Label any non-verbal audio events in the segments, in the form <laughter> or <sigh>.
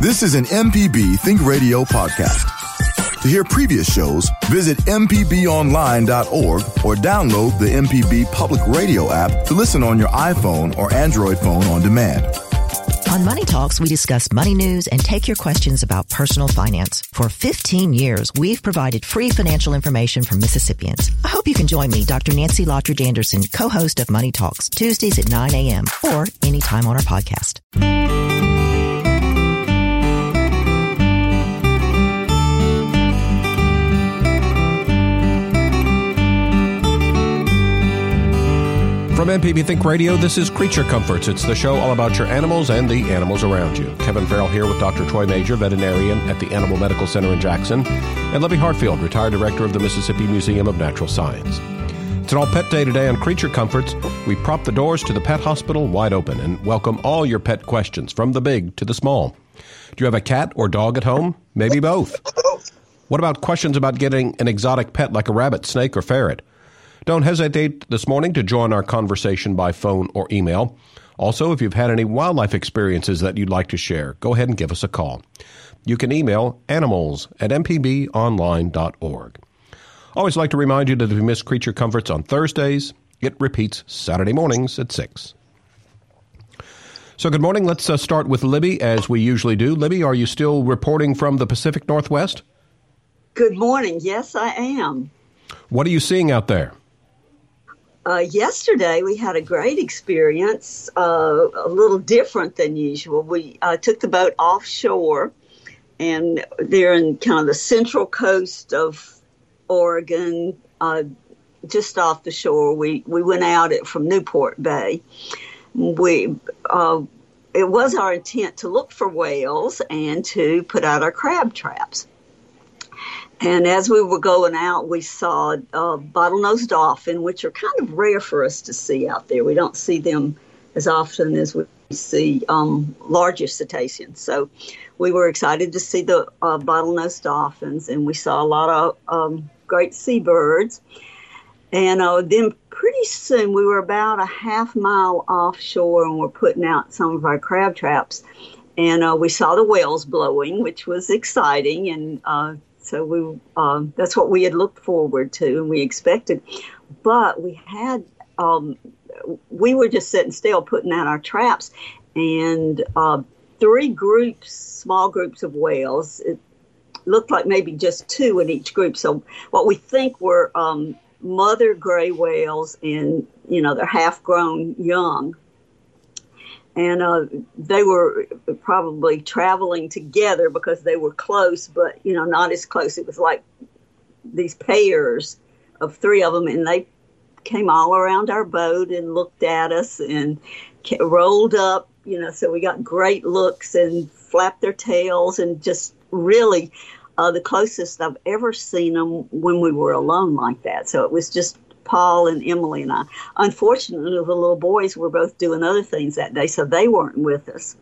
This is an MPB Think Radio podcast. To hear previous shows, visit MPBOnline.org or download the MPB Public Radio app to listen on your iPhone or Android phone on demand. On Money Talks, we discuss money news and take your questions about personal finance. For 15 years, we've provided free financial information for Mississippians. I hope you can join me, Dr. Nancy Lottridge Anderson, co-host of Money Talks, Tuesdays at 9 a.m. or anytime on our podcast. From MPB Think Radio, this is Creature Comforts. It's the show all about your animals and the animals around you. Kevin Farrell here with Dr. Troy Majure, veterinarian at the Animal Medical Center in Jackson, and Libby Hartfield, retired director of the Mississippi Museum of Natural Science. It's an all pet day today on Creature Comforts. We prop the doors to the pet hospital wide open and welcome all your pet questions, from the big to the small. Do you have a cat or dog at home? Maybe both. What about questions about getting an exotic pet like a rabbit, snake, or ferret? Don't hesitate this morning to join our conversation by phone or email. Also, if you've had any wildlife experiences that you'd like to share, go ahead and give us a call. You can email animals at mpbonline.org. Always like to remind you that if you miss Creature Comforts on Thursdays, it repeats Saturday mornings at 6. So, good morning. Let's uh, start with Libby, as we usually do. Libby, are you still reporting from the Pacific Northwest? Good morning. Yes, I am. What are you seeing out there? Uh, yesterday we had a great experience, uh, a little different than usual. We uh, took the boat offshore, and they're in kind of the central coast of Oregon, uh, just off the shore. We we went out at, from Newport Bay. We uh, it was our intent to look for whales and to put out our crab traps. And as we were going out, we saw uh, bottlenose dolphin, which are kind of rare for us to see out there. We don't see them as often as we see um, larger cetaceans. So we were excited to see the uh, bottlenose dolphins, and we saw a lot of um, great seabirds. And uh, then pretty soon, we were about a half mile offshore, and we're putting out some of our crab traps. And uh, we saw the whales blowing, which was exciting, and uh, so we um, that's what we had looked forward to and we expected. But we had um, we were just sitting still putting out our traps, and uh, three groups, small groups of whales. It looked like maybe just two in each group. So what we think were um, mother gray whales and you know they're half grown young and uh, they were probably traveling together because they were close, but you know not as close. It was like these pairs of three of them, and they came all around our boat and looked at us and rolled up. You know, so we got great looks and flapped their tails and just really uh, the closest I've ever seen them when we were alone like that. So it was just Paul and Emily and I. Unfortunately, the little boys were both doing other things that day, so they weren't with us.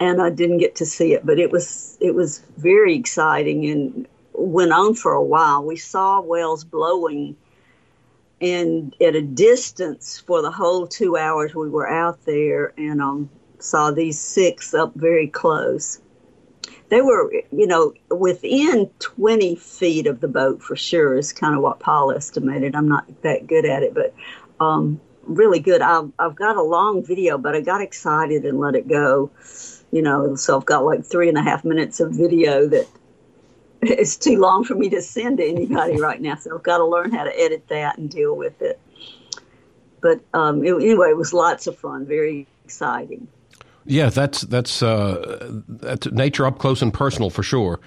And I didn't get to see it, but it was it was very exciting and went on for a while. We saw whales blowing and at a distance for the whole two hours we were out there and um, saw these six up very close they were, you know, within 20 feet of the boat for sure is kind of what Paul estimated. I'm not that good at it, but um, really good. I've, I've got a long video, but I got excited and let it go, you know, so I've got like three and a half minutes of video that <laughs> is too long for me to send to anybody right now. So I've got to learn how to edit that and deal with it. But um, it, anyway, it was lots of fun, very exciting. Yeah, that's that's uh, that's nature up close and personal for sure.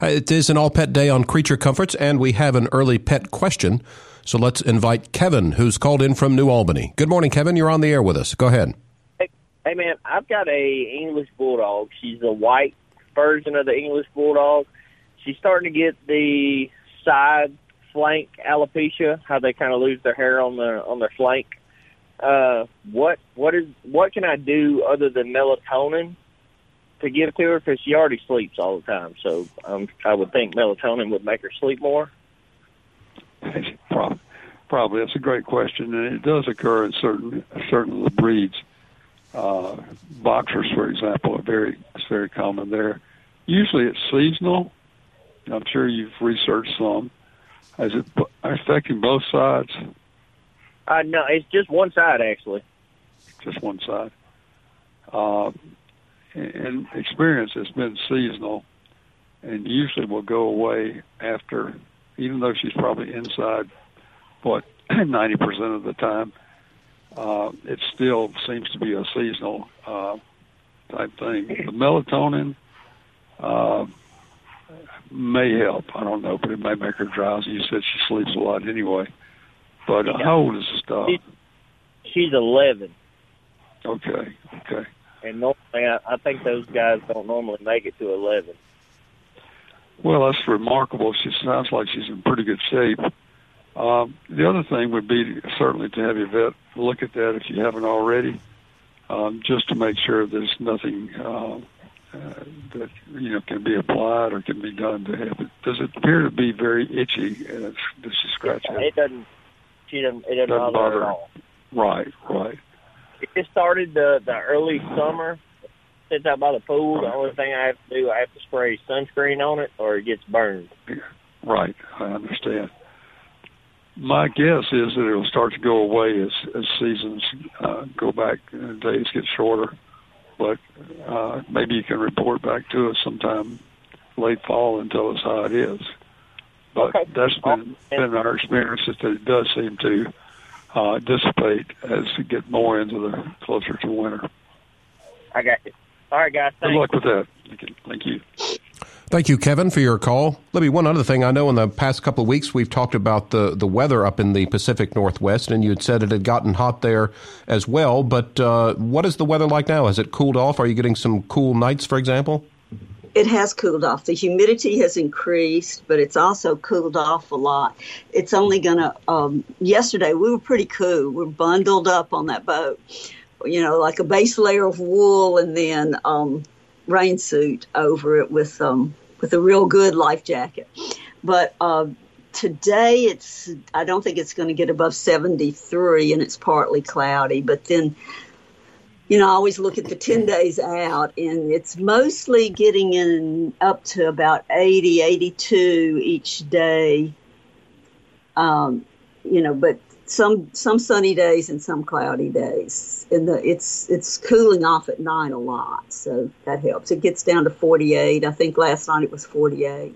it is an all pet day on Creature Comforts, and we have an early pet question. So let's invite Kevin, who's called in from New Albany. Good morning, Kevin. You're on the air with us. Go ahead. Hey, hey man, I've got a English bulldog. She's a white version of the English bulldog. She's starting to get the side flank alopecia, how they kind of lose their hair on the on their flank uh, what what is what can I do other than melatonin to give to her? Because she already sleeps all the time, so um, I would think melatonin would make her sleep more. <laughs> Probably, probably that's a great question, and it does occur in certain certain breeds. Uh, boxers, for example, are very it's very common there. Usually, it's seasonal. I'm sure you've researched some. Is it affecting both sides? Uh, no, it's just one side actually. Just one side. Uh, in experience, it's been seasonal, and usually will go away after, even though she's probably inside, what, <clears throat> 90% of the time. Uh, it still seems to be a seasonal uh, type thing. The melatonin uh, may help. I don't know, but it may make her drowsy. You said she sleeps a lot anyway. But uh, how old is this dog? She's 11. Okay, okay. And normally, I, I think those guys don't normally make it to 11. Well, that's remarkable. She sounds like she's in pretty good shape. Um, the other thing would be certainly to have your vet look at that if you haven't already, um, just to make sure there's nothing uh, uh, that you know can be applied or can be done to have it. Does it appear to be very itchy? Uh, does she scratch it? It doesn't. She doesn't. It doesn't, doesn't bother, bother at all. Right, right. It started the the early summer. Sits out by the pool. Right. The only thing I have to do, I have to spray sunscreen on it, or it gets burned. Right, I understand my guess is that it'll start to go away as as seasons uh, go back and days get shorter. But uh, maybe you can report back to us sometime late fall and tell us how it is. But okay. that's been been our experience that it does seem to uh, dissipate as we get more into the closer to winter. I got you. All right, guys. Thanks. Good luck with that. Thank you. Thank you, Kevin, for your call. Let me one other thing. I know in the past couple of weeks we've talked about the, the weather up in the Pacific Northwest, and you had said it had gotten hot there as well. But uh, what is the weather like now? Has it cooled off? Are you getting some cool nights, for example? It has cooled off. The humidity has increased, but it's also cooled off a lot. It's only going to, um, yesterday we were pretty cool. We're bundled up on that boat, you know, like a base layer of wool and then um, rain suit over it with um, with a real good life jacket. But uh, today it's I don't think it's going to get above 73 and it's partly cloudy. But then you know, I always look at the 10 days out and it's mostly getting in up to about 80, 82 each day. Um, you know, but some some sunny days and some cloudy days. And the it's it's cooling off at nine a lot, so that helps. It gets down to 48. I think last night it was 48.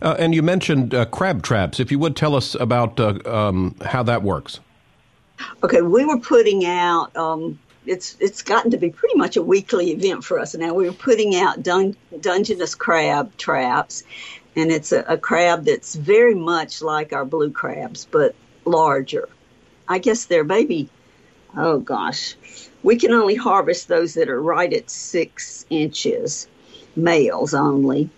Uh, and you mentioned uh, crab traps. If you would tell us about uh, um, how that works. Okay, we were putting out. Um, it's it's gotten to be pretty much a weekly event for us now. We're putting out dun- Dungeness crab traps, and it's a, a crab that's very much like our blue crabs, but larger. I guess they're maybe, oh gosh, we can only harvest those that are right at six inches, males only.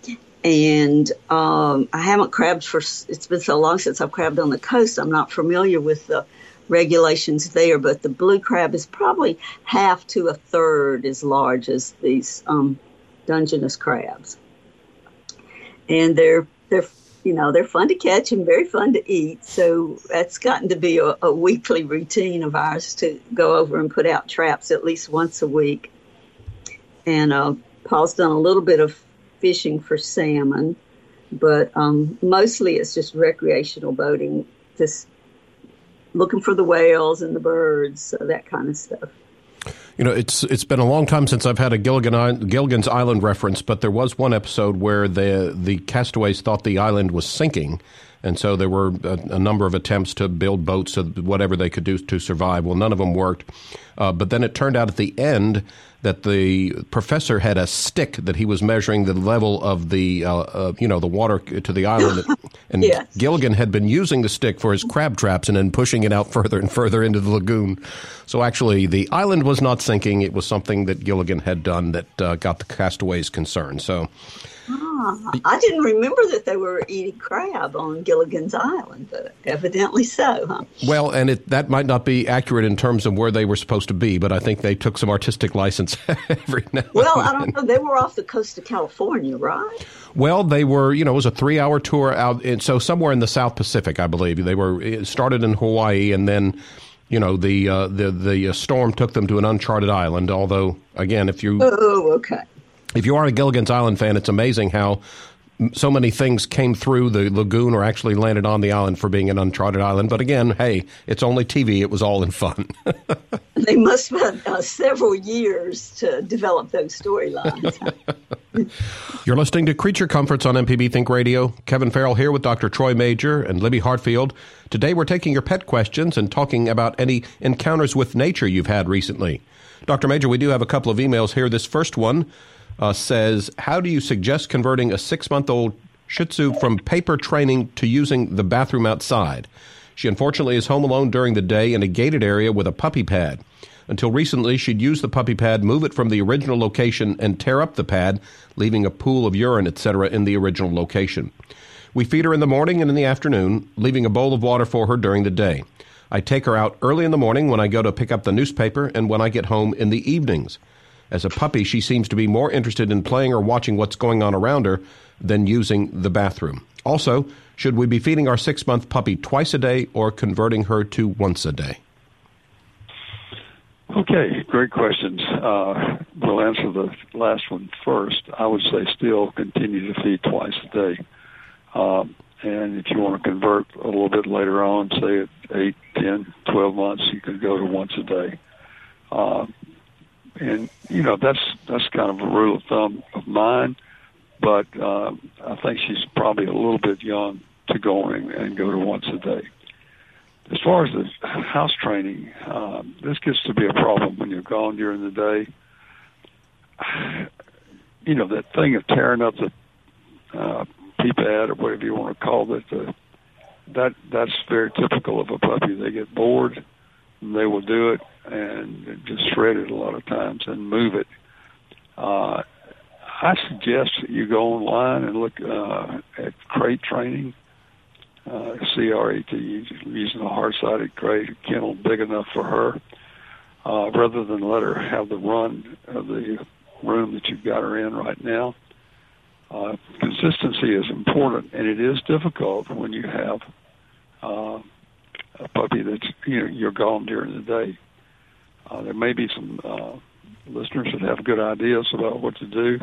And um, I haven't crabbed for, it's been so long since I've crabbed on the coast, I'm not familiar with the regulations there, but the blue crab is probably half to a third as large as these um, Dungeness crabs. And they're they're you know, they're fun to catch and very fun to eat. So that's gotten to be a, a weekly routine of ours to go over and put out traps at least once a week. And uh, Paul's done a little bit of fishing for salmon, but um, mostly it's just recreational boating, just looking for the whales and the birds, so that kind of stuff. You know, it's it's been a long time since I've had a Gilligan, Gilligan's Island reference, but there was one episode where the the castaways thought the island was sinking, and so there were a, a number of attempts to build boats, whatever they could do to survive. Well, none of them worked, uh, but then it turned out at the end that the professor had a stick that he was measuring the level of the uh, uh, you know the water to the island, <laughs> and yes. Gilligan had been using the stick for his crab traps and then pushing it out <laughs> further and further into the lagoon. So actually, the island was not sinking; it was something that Gilligan had done that uh, got the castaways concerned. So Ah, I didn't remember that they were eating crab on Gilligan's Island, but evidently so, huh? Well, and it, that might not be accurate in terms of where they were supposed to be, but I think they took some artistic license <laughs> every now Well, I don't know. They were off the coast of California, right? Well, they were, you know, it was a three hour tour out, in, so somewhere in the South Pacific, I believe. They were started in Hawaii and then you know the uh, the the uh, storm took them to an uncharted island. Although, again, if you oh okay, if you are a Gilligan's Island fan, it's amazing how so many things came through the lagoon or actually landed on the island for being an uncharted island. But again, hey, it's only TV. It was all in fun. <laughs> they must have had uh, several years to develop those storylines. <laughs> You're listening to Creature Comforts on MPB Think Radio. Kevin Farrell here with Dr. Troy Majure and Libby Hartfield. Today we're taking your pet questions and talking about any encounters with nature you've had recently. Dr. Majure, we do have a couple of emails here. This first one uh, says, How do you suggest converting a six month old Shih Tzu from paper training to using the bathroom outside? She unfortunately is home alone during the day in a gated area with a puppy pad. Until recently, she'd use the puppy pad, move it from the original location, and tear up the pad, leaving a pool of urine, etc., in the original location. We feed her in the morning and in the afternoon, leaving a bowl of water for her during the day. I take her out early in the morning when I go to pick up the newspaper and when I get home in the evenings. As a puppy, she seems to be more interested in playing or watching what's going on around her than using the bathroom. Also, should we be feeding our six month puppy twice a day or converting her to once a day? Okay, great questions. Uh, we'll answer the last one first. I would say still continue to feed twice a day. Um, and if you want to convert a little bit later on, say at 8, 10, 12 months, you can go to once a day. Uh, and you know that's that's kind of a rule of thumb of mine. But uh, I think she's probably a little bit young to go and, and go to once a day. As far as the house training, um, this gets to be a problem when you're gone during the day. You know that thing of tearing up the uh, pee pad or whatever you want to call it. The, that that's very typical of a puppy. They get bored and they will do it and just shred it a lot of times and move it. Uh, I suggest that you go online and look uh, at crate training, uh, C-R-A-T, using a hard-sided crate, a kennel big enough for her, uh, rather than let her have the run of the room that you've got her in right now. Uh, consistency is important, and it is difficult when you have uh, a puppy that's you know you're gone during the day. Uh, there may be some uh, listeners that have good ideas about what to do,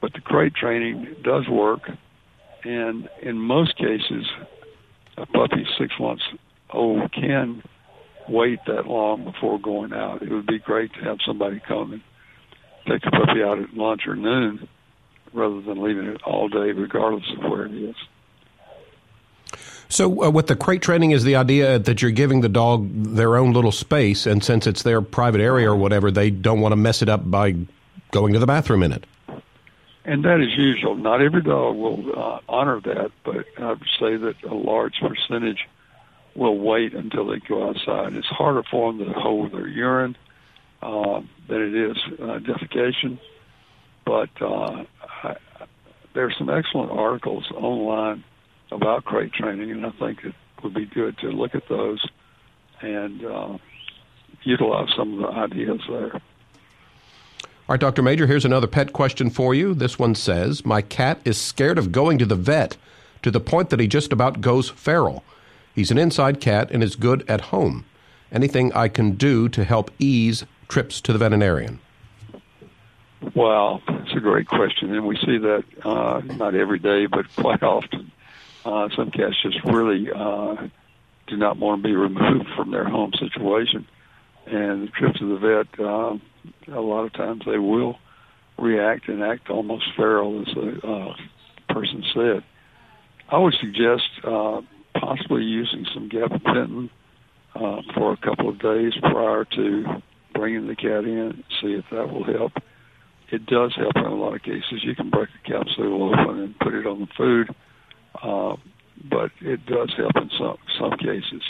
but the crate training does work, and in most cases, a puppy six months old can wait that long before going out. It would be great to have somebody come and take the puppy out at lunch or noon rather than leaving it all day, regardless of where it is. So, uh, with the crate training, is the idea that you're giving the dog their own little space, and since it's their private area or whatever, they don't want to mess it up by going to the bathroom in it. And that is usual. Not every dog will uh, honor that, but I would say that a large percentage will wait until they go outside. It's harder for them to hold their urine uh, than it is uh, defecation. But uh, I, there's some excellent articles online about crate training, and I think it would be good to look at those and uh, utilize some of the ideas there. All right, Dr. Majure, here's another pet question for you. This one says My cat is scared of going to the vet to the point that he just about goes feral. He's an inside cat and is good at home. Anything I can do to help ease trips to the veterinarian? Well, it's a great question, and we see that uh, not every day, but quite often. Uh, some cats just really uh, do not want to be <laughs> removed from their home situation. And the trip to the vet, uh, a lot of times they will react and act almost feral, as the uh, person said. I would suggest uh, possibly using some gabapentin uh, for a couple of days prior to bringing the cat in, see if that will help. It does help in a lot of cases. You can break the capsule open and put it on the food but it does help in some some cases.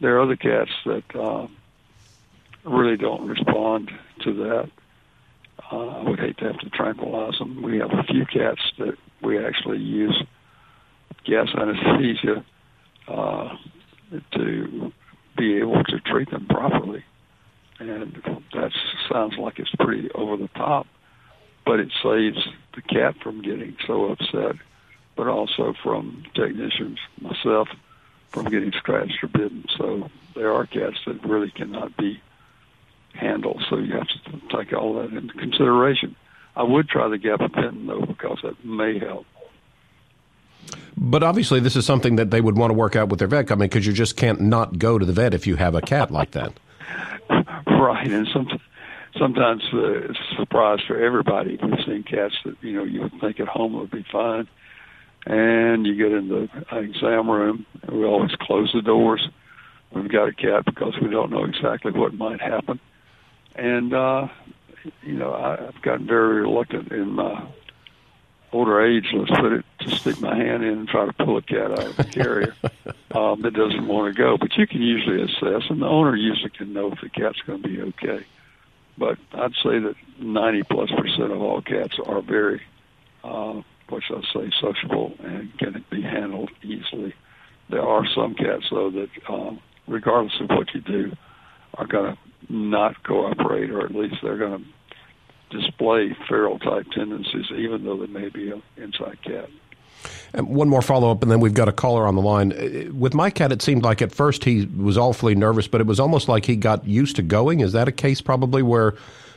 There are other cats that uh, really don't respond to that. Uh, I would hate to have to tranquilize them. We have a few cats that we actually use gas anesthesia uh, to be able to treat them properly. And that sounds like it's pretty over the top, but it saves the cat from getting so upset but also from technicians, myself, from getting scratched or bitten. So there are cats that really cannot be handled. So you have to take all that into consideration. I would try the gabapentin though because that may help. But obviously, this is something that they would want to work out with their vet. I mean, because you just can't not go to the vet if you have a cat like that. <laughs> right, and sometimes sometimes uh, it's a surprise for everybody. We've seen cats that you know you would think at home would be fine, and you get in the exam room. We always close the doors. We've got a cat because we don't know exactly what might happen, and uh, you know I, I've gotten very reluctant in my older age, let's put it, to stick my hand in and try to pull a cat out of the carrier <laughs> um, that doesn't want to go. But you can usually assess, and the owner usually can know if the cat's going to be okay. But I'd say that 90 plus percent of all cats are very, uh, what shall I say, sociable and can be handled easily. There are some cats, though, that um, regardless of what you do, are going to not cooperate, or at least they're going to display feral type tendencies, even though they may be an inside cat. And one more follow up, and then we've got a caller on the line. Uh, with my cat, it seemed like at first he was awfully nervous, but it was almost like he got used to going. Is that a case probably where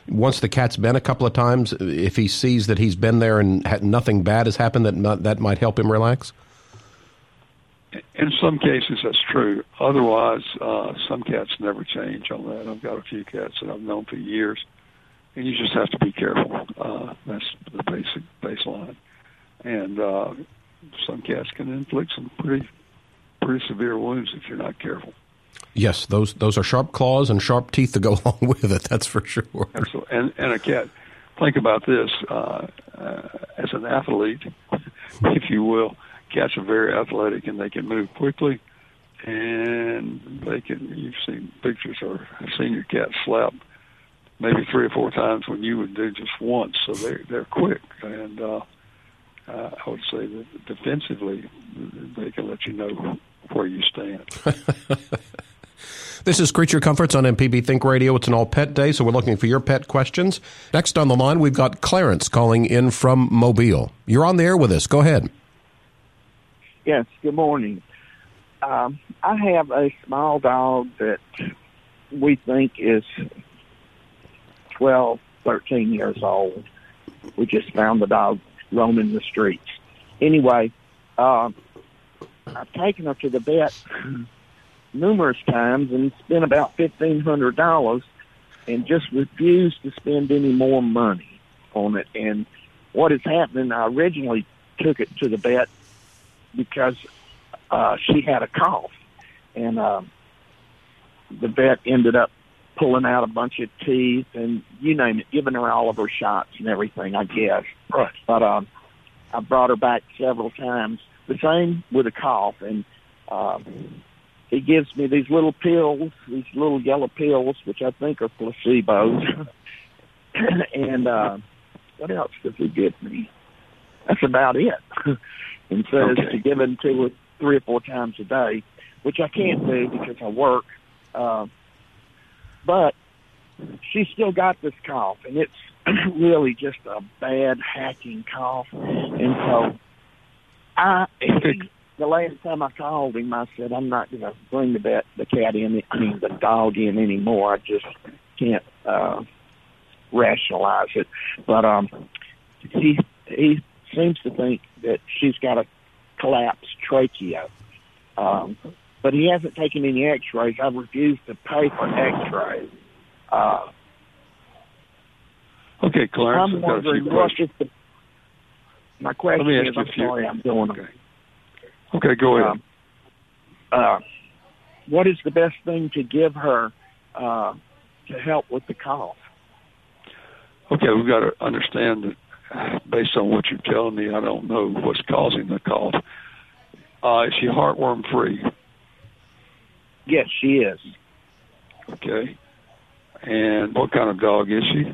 once the cat's been a couple of times, if he sees that he's been there and nothing bad has happened, that that might help him relax? In some cases, that's true. Otherwise, uh, some cats never change on that. I've got a few cats that I've known for years and you just have to be careful. Uh, that's the basic baseline. And uh, some cats can inflict some pretty pretty severe wounds if you're not careful. Yes, those those are sharp claws and sharp teeth to go <laughs> along with it. That's for sure. Absolutely. And and a cat. Think about this uh, uh, as an athlete, <laughs> if you will. Cats are very athletic and they can move quickly, and they can. You've seen pictures or have seen your cat slap maybe three or four times when you would do just once. So they're they're quick, and uh, uh, I would say that defensively they can let you know where you stand. <laughs> This is Creature Comforts on MPB Think Radio. It's an all pet day, so we're looking for your pet questions. Next on the line, we've got Clarence calling in from Mobile. You're on the air with us. Go ahead. Yes, good morning. Um, I have a small dog that we think is 12, 13 years old. We just found the dog roaming the streets. Anyway, uh, I've taken her to the vet numerous times and spent about fifteen hundred dollars, and just refused to spend any more money on it. And what is happening? I originally took it to the vet because uh, she had a cough, and uh, the vet ended up pulling out a bunch of teeth and you name it, giving her all of her shots and everything, I guess. Right. But um, I brought her back several times. The same with a cough, and um, he gives me these little pills, these little yellow pills, which I think are placebos. <clears throat> and uh, what else does he give me? That's about it. <laughs> and says okay. to give them two her three or four times a day, which I can't do because I work. Uh, but she still got this cough, and it's <clears throat> really just a bad hacking cough. And so, I the last time I called him, I said I'm not going to bring the vet, the cat in, I mean the dog in anymore. I just can't uh, rationalize it. But um, he he seems to think that she's got a collapsed trachea. Um, but he hasn't taken any X-rays. I've refused to pay for X-rays. Uh, okay, Clarence, I'm wondering what is the. My question is, I'm sorry, I'm doing. Okay. Okay, go ahead. Um, uh, what is the best thing to give her uh, to help with the cough? Okay, we've got to understand that based on what you're telling me, I don't know what's causing the cough. Uh, is she heartworm free? Yes, she is. Okay. And what kind of dog is she?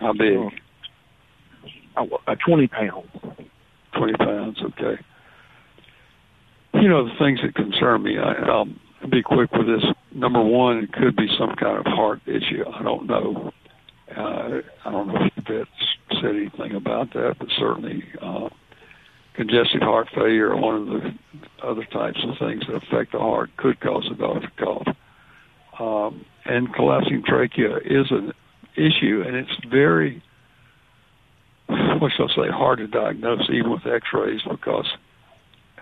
How big? Uh, uh, 20 pounds. 20 pounds, okay. You know, the things that concern me, I, I'll be quick with this. Number one, it could be some kind of heart issue. I don't know. Uh, I don't know if the vet said anything about that, but certainly uh, congestive heart failure or one of the other types of things that affect the heart could cause a dog to cough. Um, and collapsing trachea is an issue, and it's very, what shall I say, hard to diagnose even with X-rays because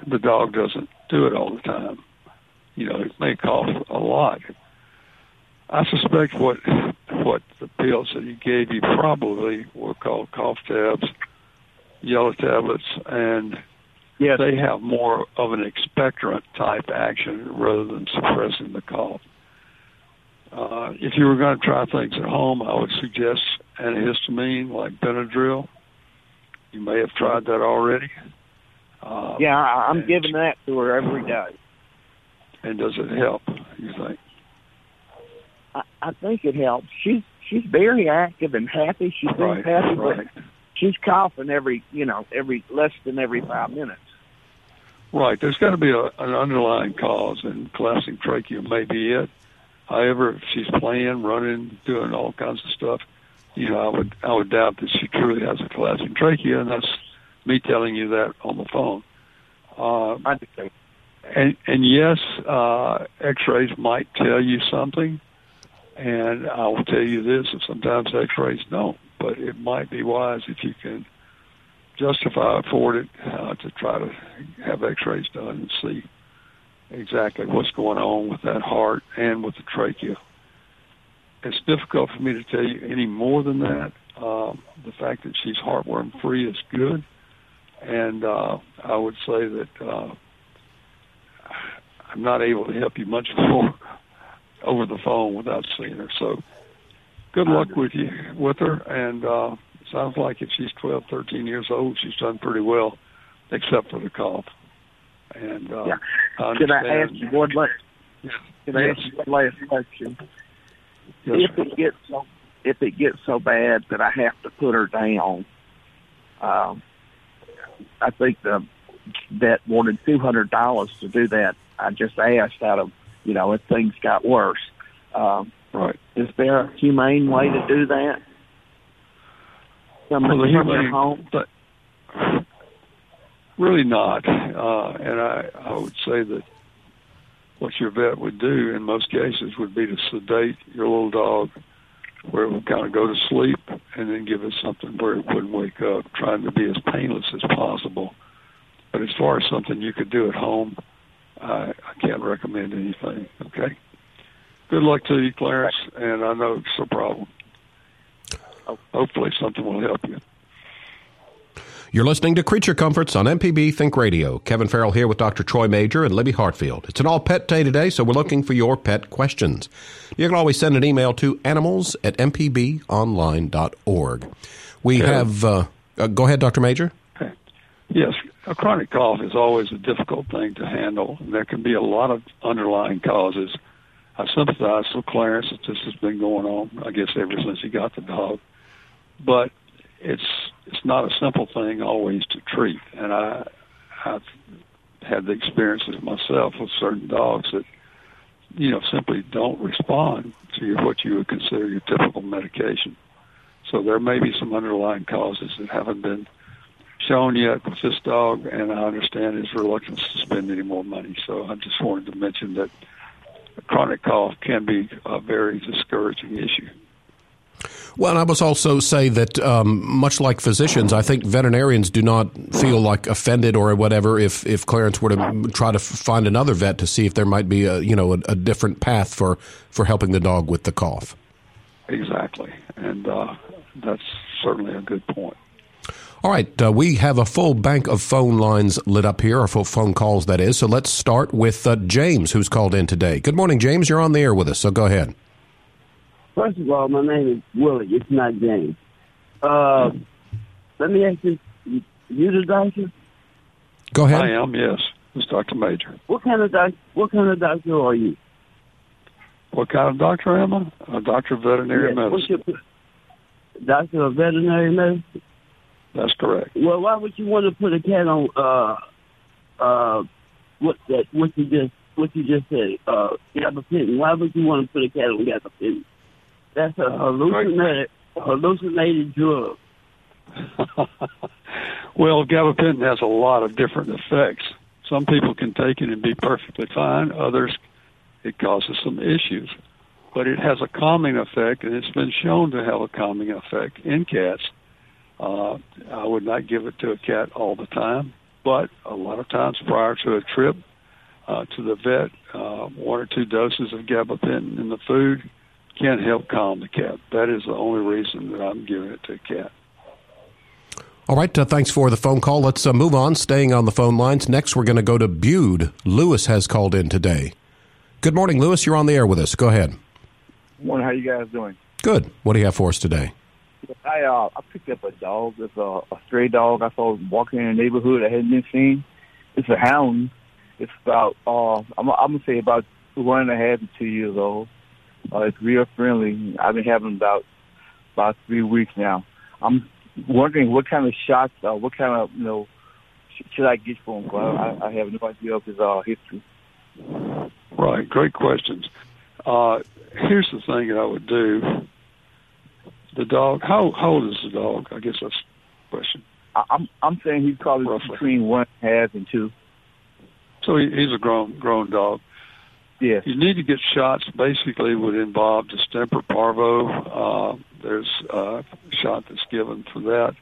the dog doesn't do it all the time. You know, it may cough a lot. I suspect what what the pills that he gave you probably were called cough tabs, yellow tablets, and Yes. they have more of an expectorant type action rather than suppressing the cough. Uh, if you were going to try things at home, I would suggest antihistamine like Benadryl. You may have tried that already. Uh, Yeah, I, I'm giving that to her every day. And does it help? You think? I, I think it helps. She's she's very active and happy. She seems Right, happy, right. but she's coughing every you know every less than every five minutes. Right. There's got to be a, an underlying cause, and collapsing trachea may be it. However, if she's playing, running, doing all kinds of stuff, you know, I would I would doubt that she truly has a collapsing trachea, and that's me telling you that on the phone. Uh, I and and yes, uh, X-rays might tell you something, and I will tell you this: that sometimes X-rays don't, but it might be wise if you can justify afford it uh, to try to have X-rays done and see exactly what's going on with that heart and with the trachea. It's difficult for me to tell you any more than that. Um, the fact that she's heartworm free is good, and uh, I would say that. Uh, I'm not able to help you much <laughs> more over the phone without seeing her. So good luck with you with her. And uh, sounds like if she's 12, 13 years old, she's done pretty well, except for the cough. And uh, Yeah. I Could I ask you one last? Could I ask you one last question? Yes, if it gets so if it gets so bad that I have to put her down, um, I think the vet wanted two hundred dollars to do that. I just asked out of you know if things got worse. Um, right. is there a humane way to do that? Well, the humane- home. But really not. Uh, and I, I would say that what your vet would do in most cases would be to sedate your little dog where it would kind of go to sleep and then give it something where it wouldn't wake up, trying to be as painless as possible. But as far as something you could do at home, I, I can't recommend anything. Okay. Good luck to you, Clarence. And I know it's a problem. Oh. Hopefully, something will help you. You're listening to Creature Comforts on MPB Think Radio. Kevin Farrell here with Dr. Troy Majure and Libby Hartfield. It's an all pet day today, so we're looking for your pet questions. You can always send an email to animals at mpbonline.org. We have, uh, uh, go ahead, Dr. Majure. Yes, a chronic cough is always a difficult thing to handle. There can be a lot of underlying causes. I sympathize with Clarence that this has been going on, I guess, ever since he got the dog. But it's it's not a simple thing always to treat, and I I've had the experiences myself with certain dogs that you know simply don't respond to your, what you would consider your typical medication. So there may be some underlying causes that haven't been shown yet with this dog, and I understand his reluctance to spend any more money. So I just wanted to mention that chronic cough can be a very discouraging issue. Well, and I must also say that, um, much like physicians, I think veterinarians do not feel like offended or whatever if, if Clarence were to try to find another vet to see if there might be a you know a, a different path for, for helping the dog with the cough. Exactly, and uh, that's certainly a good point. All right, uh, we have a full bank of phone lines lit up here, or full phone calls, that is. So let's start with uh, James, who's called in today. Good morning, James. You're on the air with us, so go ahead. First of all, my name is Willie. It's not James. Uh, let me ask you, you, you the doctor? Go ahead. I am, yes, it's Dr. Majure. What kind of doc? What kind of doctor are you? What kind of doctor am I? A doctor of veterinary Yes, what's medicine. your doctor of veterinary medicine? That's correct. Well, why would you want to put a cat on? Uh, uh, what that? What you just? What you just said? Uh, gabapentin. Why would you want to put a cat on gabapentin? That's a hallucinated hallucinated drug. <laughs> Well, gabapentin has a lot of different effects. Some people can take it and be perfectly fine. Others, it causes some issues. But it has a calming effect, and it's been shown to have a calming effect in cats. Uh, I would not give it to a cat all the time, but a lot of times prior to a trip uh, to the vet, uh, one or two doses of gabapentin in the food can help calm the cat. That is the only reason that I'm giving it to a cat. All right, uh, thanks for the phone call. Let's uh, move on, staying on the phone lines. Next, we're going to go to Bude. Lewis has called in today. Good morning, Lewis. You're on the air with us. Go ahead. Morning. How you guys doing? Good. What do you have for us today? I uh, I picked up a dog. It's a, a stray dog I saw walking in the neighborhood. I hadn't been seen. It's a hound. It's about uh, I'm, I'm gonna say about one and a half to two years old. Uh, it's real friendly. I've been having about about three weeks now. I'm wondering what kind of shots, uh, what kind of you know sh- should I get for him? Well, I, I have no idea of his uh, history. Right. Great questions. Uh, here's the thing that I would do. The dog. How, how old is the dog? I guess that's the question. I, I'm I'm saying he's probably Roughly. between one and a half and two. So he, he's a grown grown dog. Yes. You need to get shots. Basically, would involve distemper parvo. Uh, there's a shot that's given for that.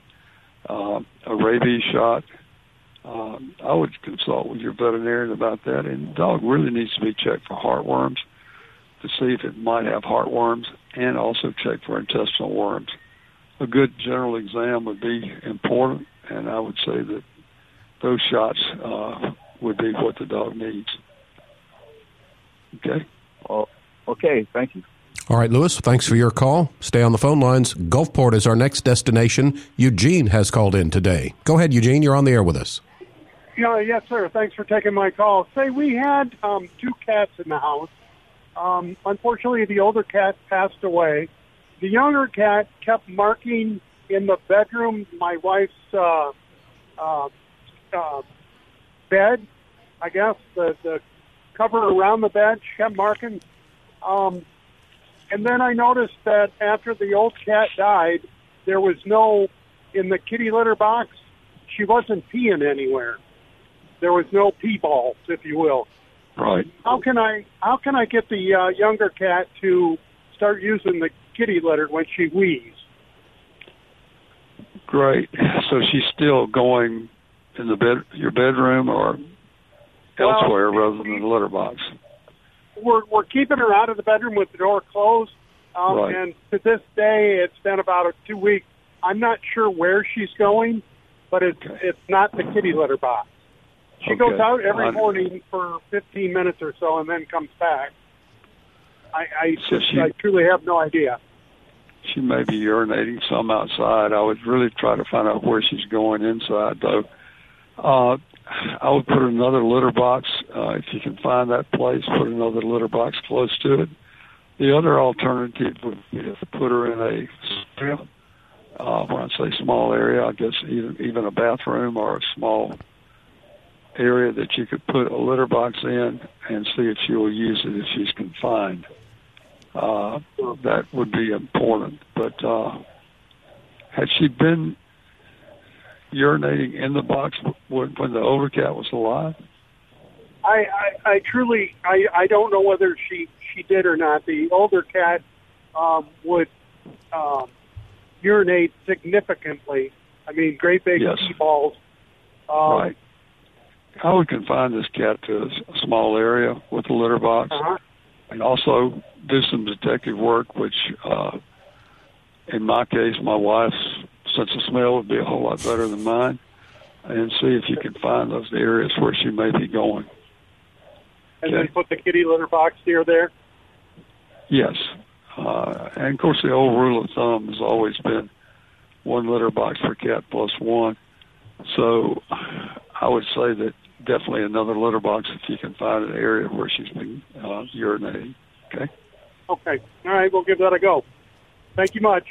Uh, a rabies shot. Uh, I would consult with your veterinarian about that. And the dog really needs to be checked for heartworms to see if it might have heartworms, and also check for intestinal worms. A good general exam would be important, and I would say that those shots uh, would be what the dog needs. Okay. Oh, okay. Thank you. All right, Lewis, thanks for your call. Stay on the phone lines. Gulfport is our next destination. Eugene has called in today. Go ahead, Eugene. You're on the air with us. Yeah, yes, sir. Thanks for taking my call. Say, we had um, two cats in the house. Um, unfortunately, the older cat passed away. The younger cat kept marking in the bedroom, my wife's uh, uh, uh, bed, I guess, the, the cover around the bed. She kept marking. Um, and then I noticed that after the old cat died, there was no, in the kitty litter box, she wasn't peeing anywhere. There was no pee balls, if you will. Right. How can I how can I get the uh, younger cat to start using the kitty litter when she wheezes? Great. So she's still going in the bed, your bedroom, or elsewhere rather than the litter box. We're we're keeping her out of the bedroom with the door closed, um, Right. and to this day, it's been about a two weeks. I'm not sure where she's going, but it's it's not the kitty litter box. She goes out every morning for 15 minutes or so, and then comes back. I I, So she- I truly have no idea. She may be urinating some outside. I would really try to find out where she's going inside, though. Uh, I would put another litter box uh, if you can find that place. Put another litter box close to it. The other alternative would be to put her in a. Uh, when I say small area, I guess even even a bathroom or a small area that you could put a litter box in and see if she will use it if she's confined. Uh, that would be important. But uh, had she been urinating in the box when, when the older cat was alive? I, I, I truly, I, I don't know whether she, she did or not. The older cat um, would um, urinate significantly. I mean, great big Yes. balls. Um, right. I would confine this cat to a small area with a litter box, Uh-huh. and also do some detective work. Which, uh, in my case, my wife's sense of smell would be a whole lot better than mine, and see if you can find those areas where she may be going. And then put the kitty litter box near there. Yes. Uh, and of course, the old rule of thumb has always been one litter box per cat plus one. So I would say that definitely another litter box if you can find an area where she's been uh, urinating. Okay. Okay. All right, we'll give that a go. Thank you much.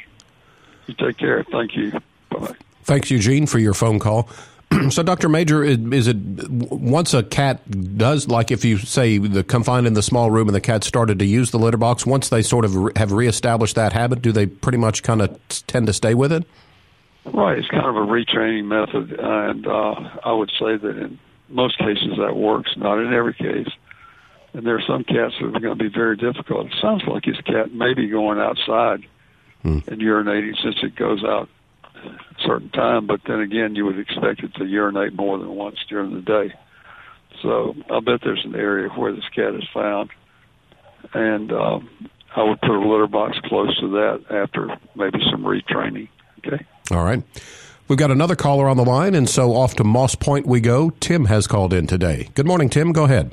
You take care. Thank you. Bye. Thanks, Eugene, for your phone call. <clears throat> so, Dr. Majure, is is it once a cat does, like if you say the confined in the small room and the cat started to use the litter box, once they sort of have reestablished that habit, do they pretty much kind of tend to stay with it? Right, it's kind of a retraining method, and uh, I would say that in most cases that works, not in every case. And there are some cats that are going to be very difficult. It sounds like his cat may be going outside Hmm. and urinating since it goes out a certain time, but then again, you would expect it to urinate more than once during the day. So I bet there's an area where this cat is found, and um, I would put a litter box close to that after maybe some retraining. Okay. All right. We've got another caller on the line, and so off to Moss Point we go. Tim has called in today. Good morning, Tim. Go ahead.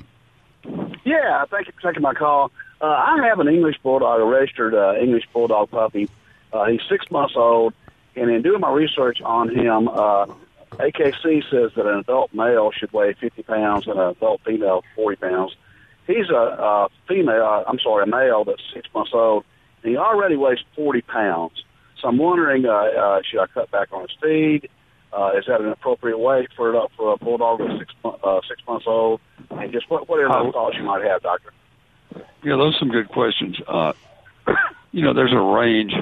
Yeah, thank you for taking my call. Uh, I have an English bulldog, a registered uh, English bulldog puppy. Uh, he's six months old, and in doing my research on him, uh, AKC says that an adult male should weigh 50 pounds and an adult female 40 pounds. He's a, a female, uh, I'm sorry, a male that's six months old, and he already weighs 40 pounds. So I'm wondering, uh, uh, should I cut back on his feed? Uh, is that an appropriate weight for a, for a bulldog that's six, uh, six months old? And just what, what are Oh. thoughts you might have, Doctor. Yeah, those are some good questions. Uh, <coughs> you know, there's a range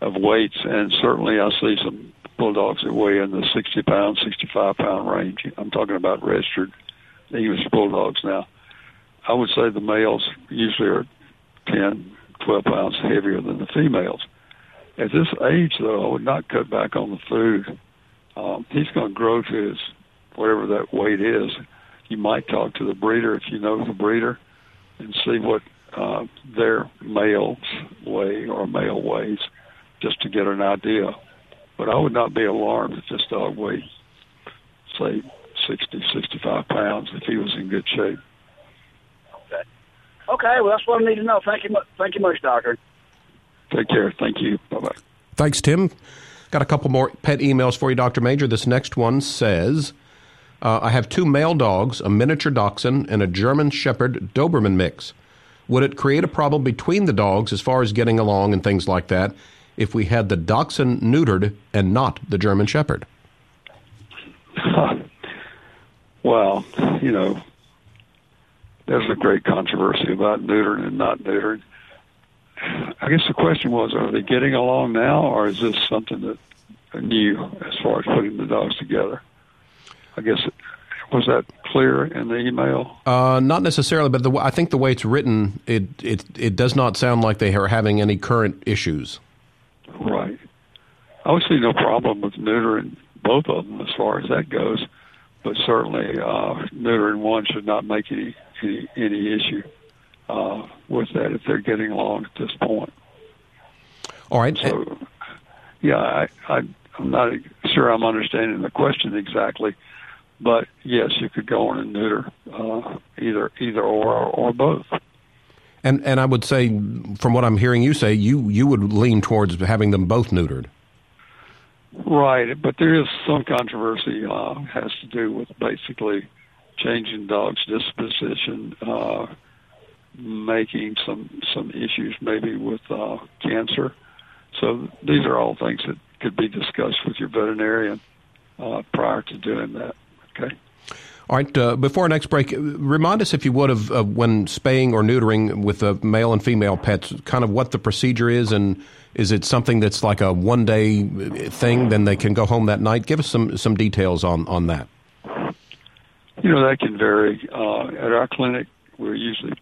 of weights, and certainly I see some bulldogs that weigh in the 60 pound, 65 pound range. I'm talking about registered English bulldogs now. I would say the males usually are 10, 12 pounds heavier than the females. At this age, though, I would not cut back on the food. Um, he's going to grow to his whatever that weight is. You might talk to the breeder if you know the breeder and see what uh, their males weigh or male weighs, just to get an idea. But I would not be alarmed if this dog weighed, say, 60, 65 pounds if he was in good shape. Okay, Okay, well, that's what I need to know. Thank you, thank you much, Doctor. Take care. Thank you. Bye bye. Thanks, Tim. Got a couple more pet emails for you, Dr. Majure. This next one says uh, I have two male dogs, a miniature dachshund and a German Shepherd Doberman mix. Would it create a problem between the dogs as far as getting along and things like that if we had the dachshund neutered and not the German Shepherd? <laughs> Well, you know, there's a great controversy about neutering and not neutering. I guess the question was, are they getting along now, or is this something that new as far as putting the dogs together? I guess was that clear in the email? Uh, not necessarily, but the, I think the way it's written, it, it it does not sound like they are having any current issues. Right. I would see no problem with neutering both of them as far as that goes, but certainly uh, neutering one should not make any any, any issue uh, with that if they're getting along at this point. All right. So, yeah, I, I I'm not sure I'm understanding the question exactly, but yes, you could go on and neuter uh, either either or or both. And and I would say, from what I'm hearing you say, you you would lean towards having them both neutered. Right, but there is some controversy uh, has to do with basically changing dogs' disposition, uh, making some some issues maybe with uh, cancer. So these are all things that could be discussed with your veterinarian uh, prior to doing that. Okay. All right. Uh, before our next break, remind us, if you would, of uh, when spaying or neutering with uh, male and female pets, kind of what the procedure is, and is it something that's like a one day thing, then they can go home that night? Give us some some details on on that. You know that can vary. Uh, at our clinic, we're usually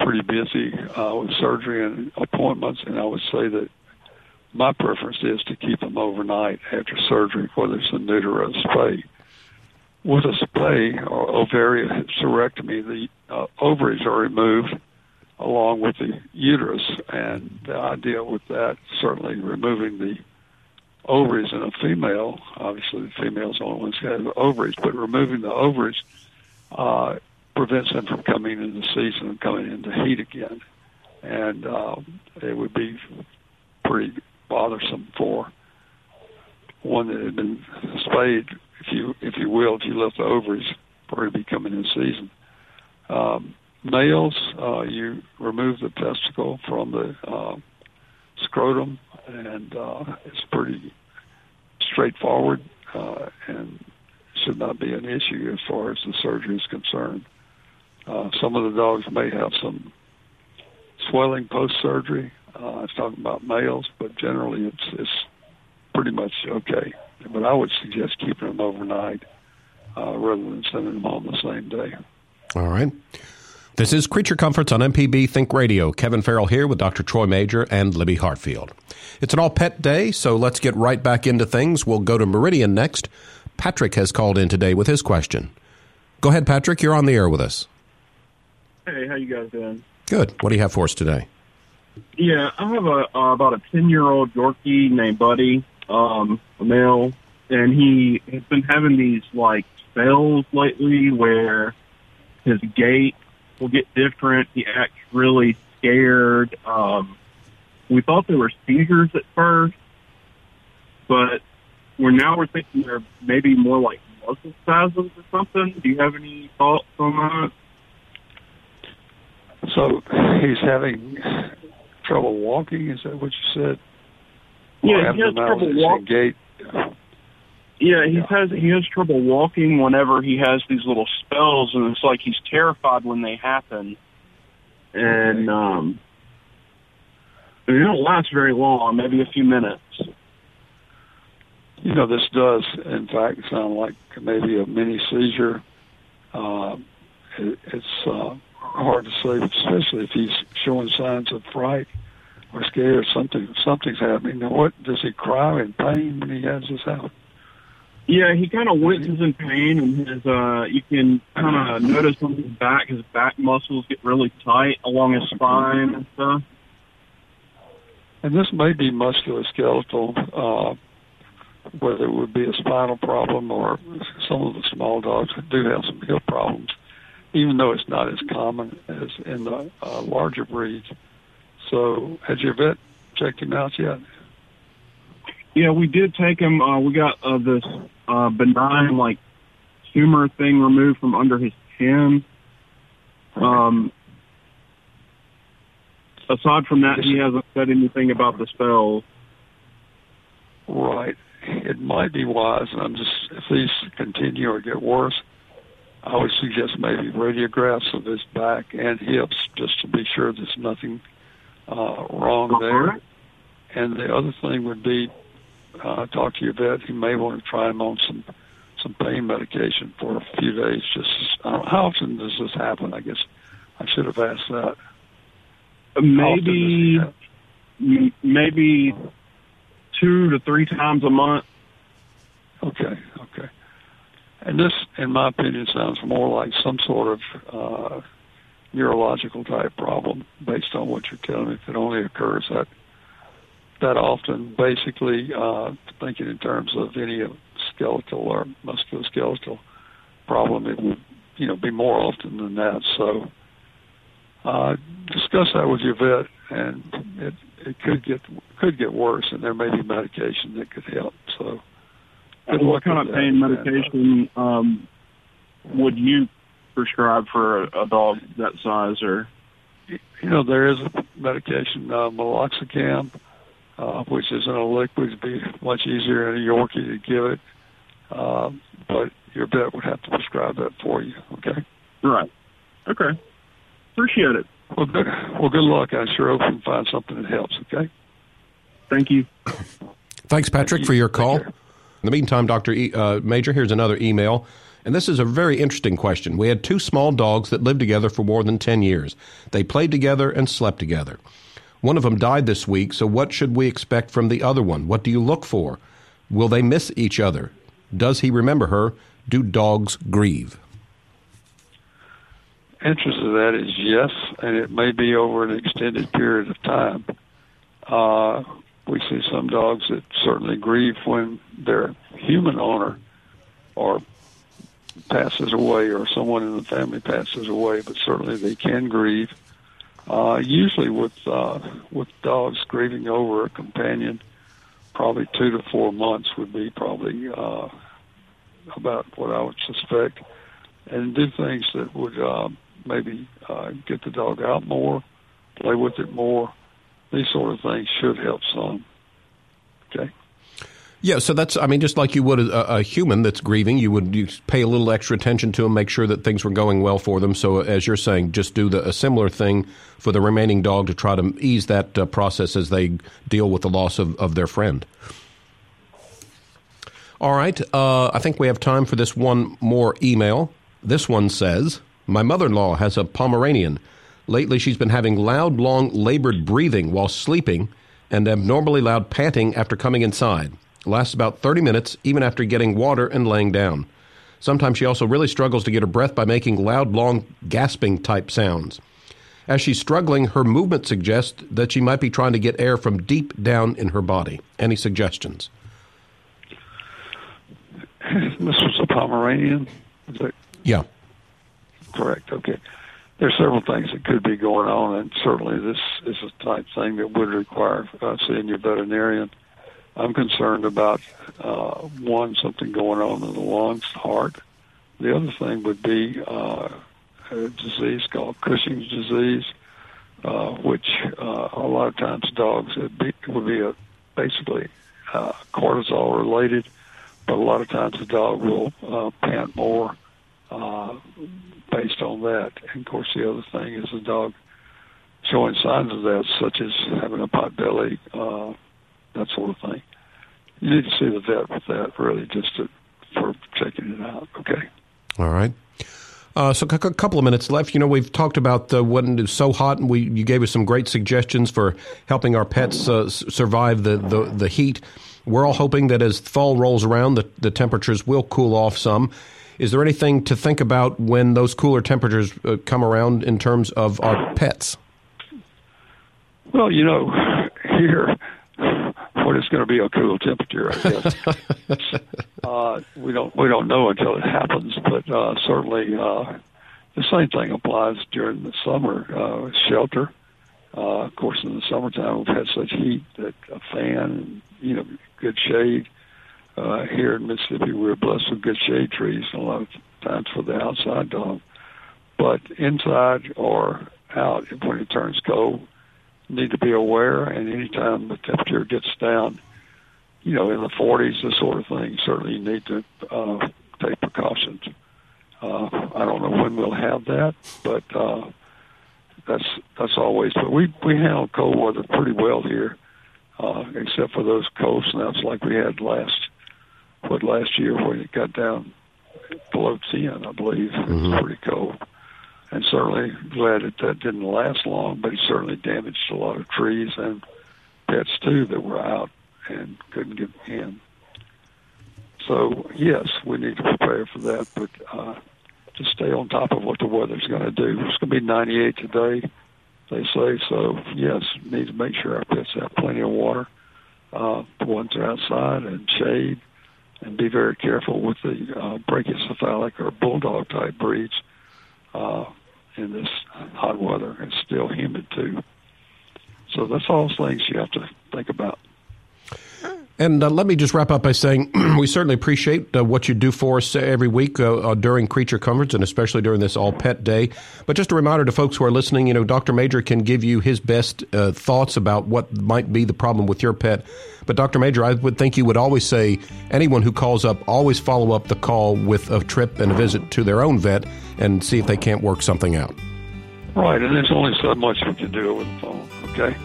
pretty busy uh, with surgery and appointments, and I would say that my preference is to keep them overnight after surgery, whether it's a neuter or a spay. With a spay or ovariohysterectomy, the uh, ovaries are removed along with the uterus, and the idea with that certainly removing the ovaries in a female. Obviously, the female's the only ones ovaries, but removing the ovaries uh, prevents them from coming into season and coming into heat again, and uh, it would be pretty bothersome for one that had been spayed, if you if you will, if you left the ovaries it to be coming in season. Um, males, uh, you remove the testicle from the uh, scrotum, and uh, it's pretty straightforward uh, and should not be an issue as far as the surgery is concerned. Uh, some of the dogs may have some swelling post surgery. Uh, I was talking about males, but generally it's it's pretty much okay but I would suggest keeping them overnight uh, rather than sending them home the same day. All right. This is Creature Comforts on MPB Think Radio. Kevin Farrell here with Dr. Troy Majure and Libby Hartfield. It's an all pet day, so let's get right back into things. We'll go to Meridian next. Patrick has called in today with his question. Go ahead, Patrick. You're on the air with us. Hey, how you guys doing? Good. What do you have for us today? Yeah, I have a uh, about a ten year old Yorkie named Buddy, um, a male, and he has been having these like spells lately where his gait will get different. He acts really scared. Um, we thought they were seizures at first, but we're now we're thinking they're maybe more like muscle spasms or something. Do you have any thoughts on that? So he's having trouble walking. Is that what you said? Yeah, he has trouble walking. Yeah, he has he has trouble walking whenever he has these little spells, and it's like he's terrified when they happen. And um, they don't last very long, maybe a few minutes. You know, this does, in fact, sound like maybe a mini seizure. Uh, it, it's uh, hard to say, especially if he's showing signs of fright or scared. Something, something's happening. Now, what does he cry in pain when he has this happen? Yeah, he kind of winces in pain, and his uh, you can kind of notice on his back, his back muscles get really tight along his spine and stuff. And this may be musculoskeletal, uh, whether it would be a spinal problem or some of the small dogs that do have some hip problems, even though it's not as common as in the uh, larger breeds. So, has your vet checked him out yet? Yeah, we did take him. Uh, we got uh, this uh, benign like tumor thing removed from under his chin. Um, aside from that, he hasn't said anything about the spells. Right. It might be wise. I'm just if these continue or get worse, I would suggest maybe radiographs of his back and hips just to be sure there's nothing uh, wrong there. And the other thing would be uh, talk to your vet. You may want to try him on some some pain medication for a few days. Just uh, how often does this happen? I guess I should have asked that. Maybe maybe two to three times a month. Okay, okay. And this, in my opinion, sounds more like some sort of uh, neurological type problem based on what you're telling me. If it only occurs that that often. Basically, uh, thinking in terms of any skeletal or musculoskeletal problem, it would you know be more often than that. So uh, discuss that with your vet, and it it could get could get worse, and there may be medication that could help. So, good what kind of pain medication um, would you prescribe for a, a dog that size, or? You know, there is a medication, uh, meloxicam, uh, which is in a liquid, it'd be much easier in a Yorkie to give it. Uh, but your vet would have to prescribe that for you. Okay. Right. Okay. Appreciate it. Well, good. Well, good luck. I sure hope you can find something that helps. Okay. Thank you. Thanks, Patrick, Thank you. for your call. In the meantime, Dr. E, uh, Majure, here's another email. And this is a very interesting question. We had two small dogs that lived together for more than 10 years. They played together and slept together. One of them died this week, so what should we expect from the other one? What do you look for? Will they miss each other? Does he remember her? Do dogs grieve? Answer to that is yes, and it may be over an extended period of time. Uh, we see some dogs that certainly grieve when their human owner or passes away or someone in the family passes away, but certainly they can grieve. Uh, usually with uh, with dogs grieving over a companion, probably two to four months would be probably uh, about what I would suspect, and do things that would uh, maybe uh, get the dog out more, play with it more. These sort of things should help some. Okay. Yeah, so that's, I mean, just like you would a, a, human that's grieving, you would you pay a little extra attention to them, make sure that things were going well for them. So, as you're saying, just do the, a similar thing for the remaining dog to try to ease that uh, process as they deal with the loss of, of their friend. All right. Uh, I think we have time for this one more email. This one says My mother in law has a Pomeranian. Lately, she's been having loud, long, labored breathing while sleeping and abnormally loud panting after coming inside. Lasts about 30 minutes, even after getting water and laying down. Sometimes she also really struggles to get her breath by making loud, long, gasping type sounds. As she's struggling, her movement suggests that she might be trying to get air from deep down in her body. Any suggestions? <clears throat> This was a Pomeranian. Yeah. correct? Okay. There's several things that could be going on, and certainly this is a type thing that would require uh, seeing your veterinarian. I'm concerned about uh, one something going on in the lungs, heart. The other thing would be uh, a disease called Cushing's disease, uh, which uh, a lot of times dogs it, be, would be a, basically uh, cortisol related, but a lot of times the dog will uh, pant more uh, based on that. And of course, the other thing is the dog showing signs of that, such as having a pot belly, uh, that sort of thing. You need to see the vet with that, really, just to, for checking it out. Okay. All right. Uh, so, a couple of minutes left. You know, we've talked about uh, when it's so hot, and we you gave us some great suggestions for helping our pets uh, s- survive the, the, the heat. We're all hoping that as fall rolls around, the, the temperatures will cool off some. Is there anything to think about when those cooler temperatures uh, come around in terms of our pets? Well, you know, <laughs> here, what is going to be a cool temperature, I guess. <laughs> uh, we don't we don't know until it happens, but uh, certainly uh, the same thing applies during the summer. Uh, shelter, uh, of course, in the summertime we've had such heat that a fan, you know, good shade. Uh, here in Mississippi, we're blessed with good shade trees, and a lot of times for the outside dog. But inside or out, when it turns cold, need to be aware. And anytime the temperature gets down, you know, in the 40s, this sort of thing, certainly you need to uh, take precautions. Uh, I don't know when we'll have that, but uh, that's that's always. But we we handle cold weather pretty well here, uh, except for those cold snaps like we had last what last year when it got down below 10, I believe. It was pretty cold. And certainly glad that that didn't last long, but it certainly damaged a lot of trees and pets too that were out and couldn't get in. So yes, we need to prepare for that, but uh, just stay on top of what the weather's going to do. It's going to be 98 today, they say. So yes, need to make sure our pets have plenty of water. Uh, the ones are outside and shade, and be very careful with the uh, brachycephalic or bulldog type breeds uh, in this hot weather. It's still humid too. So that's all things you have to think about. And uh, let me just wrap up by saying <clears throat> we certainly appreciate uh, what you do for us every week uh, uh, during Creature Comforts and especially during this All Pet Day. But just a reminder to folks who are listening, you know, Dr. Majure can give you his best uh, thoughts about what might be the problem with your pet. But Dr. Majure, I would think you would always say anyone who calls up, always follow up the call with a trip and a visit to their own vet and see if they can't work something out. Right, and there's only so much we can do with the phone. Okay,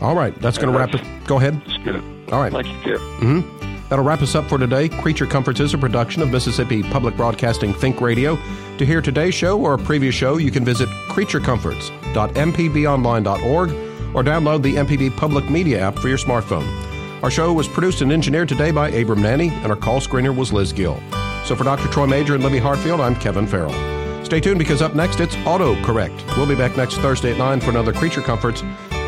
All right, that's going to wrap it. Go ahead. that's good. All right. Thank you, Kip. hmm That'll wrap us up for today. Creature Comforts is a production of Mississippi Public Broadcasting Think Radio. To hear today's show or a previous show, you can visit creaturecomforts.mpbonline.org or download the MPB Public Media app for your smartphone. Our show was produced and engineered today by Abram Nanny, and our call screener was Liz Gill. So for Dr. Troy Majure and Libby Hartfield, I'm Kevin Farrell. Stay tuned because up next it's Auto Correct. We'll be back next Thursday at 9 for another Creature Comforts,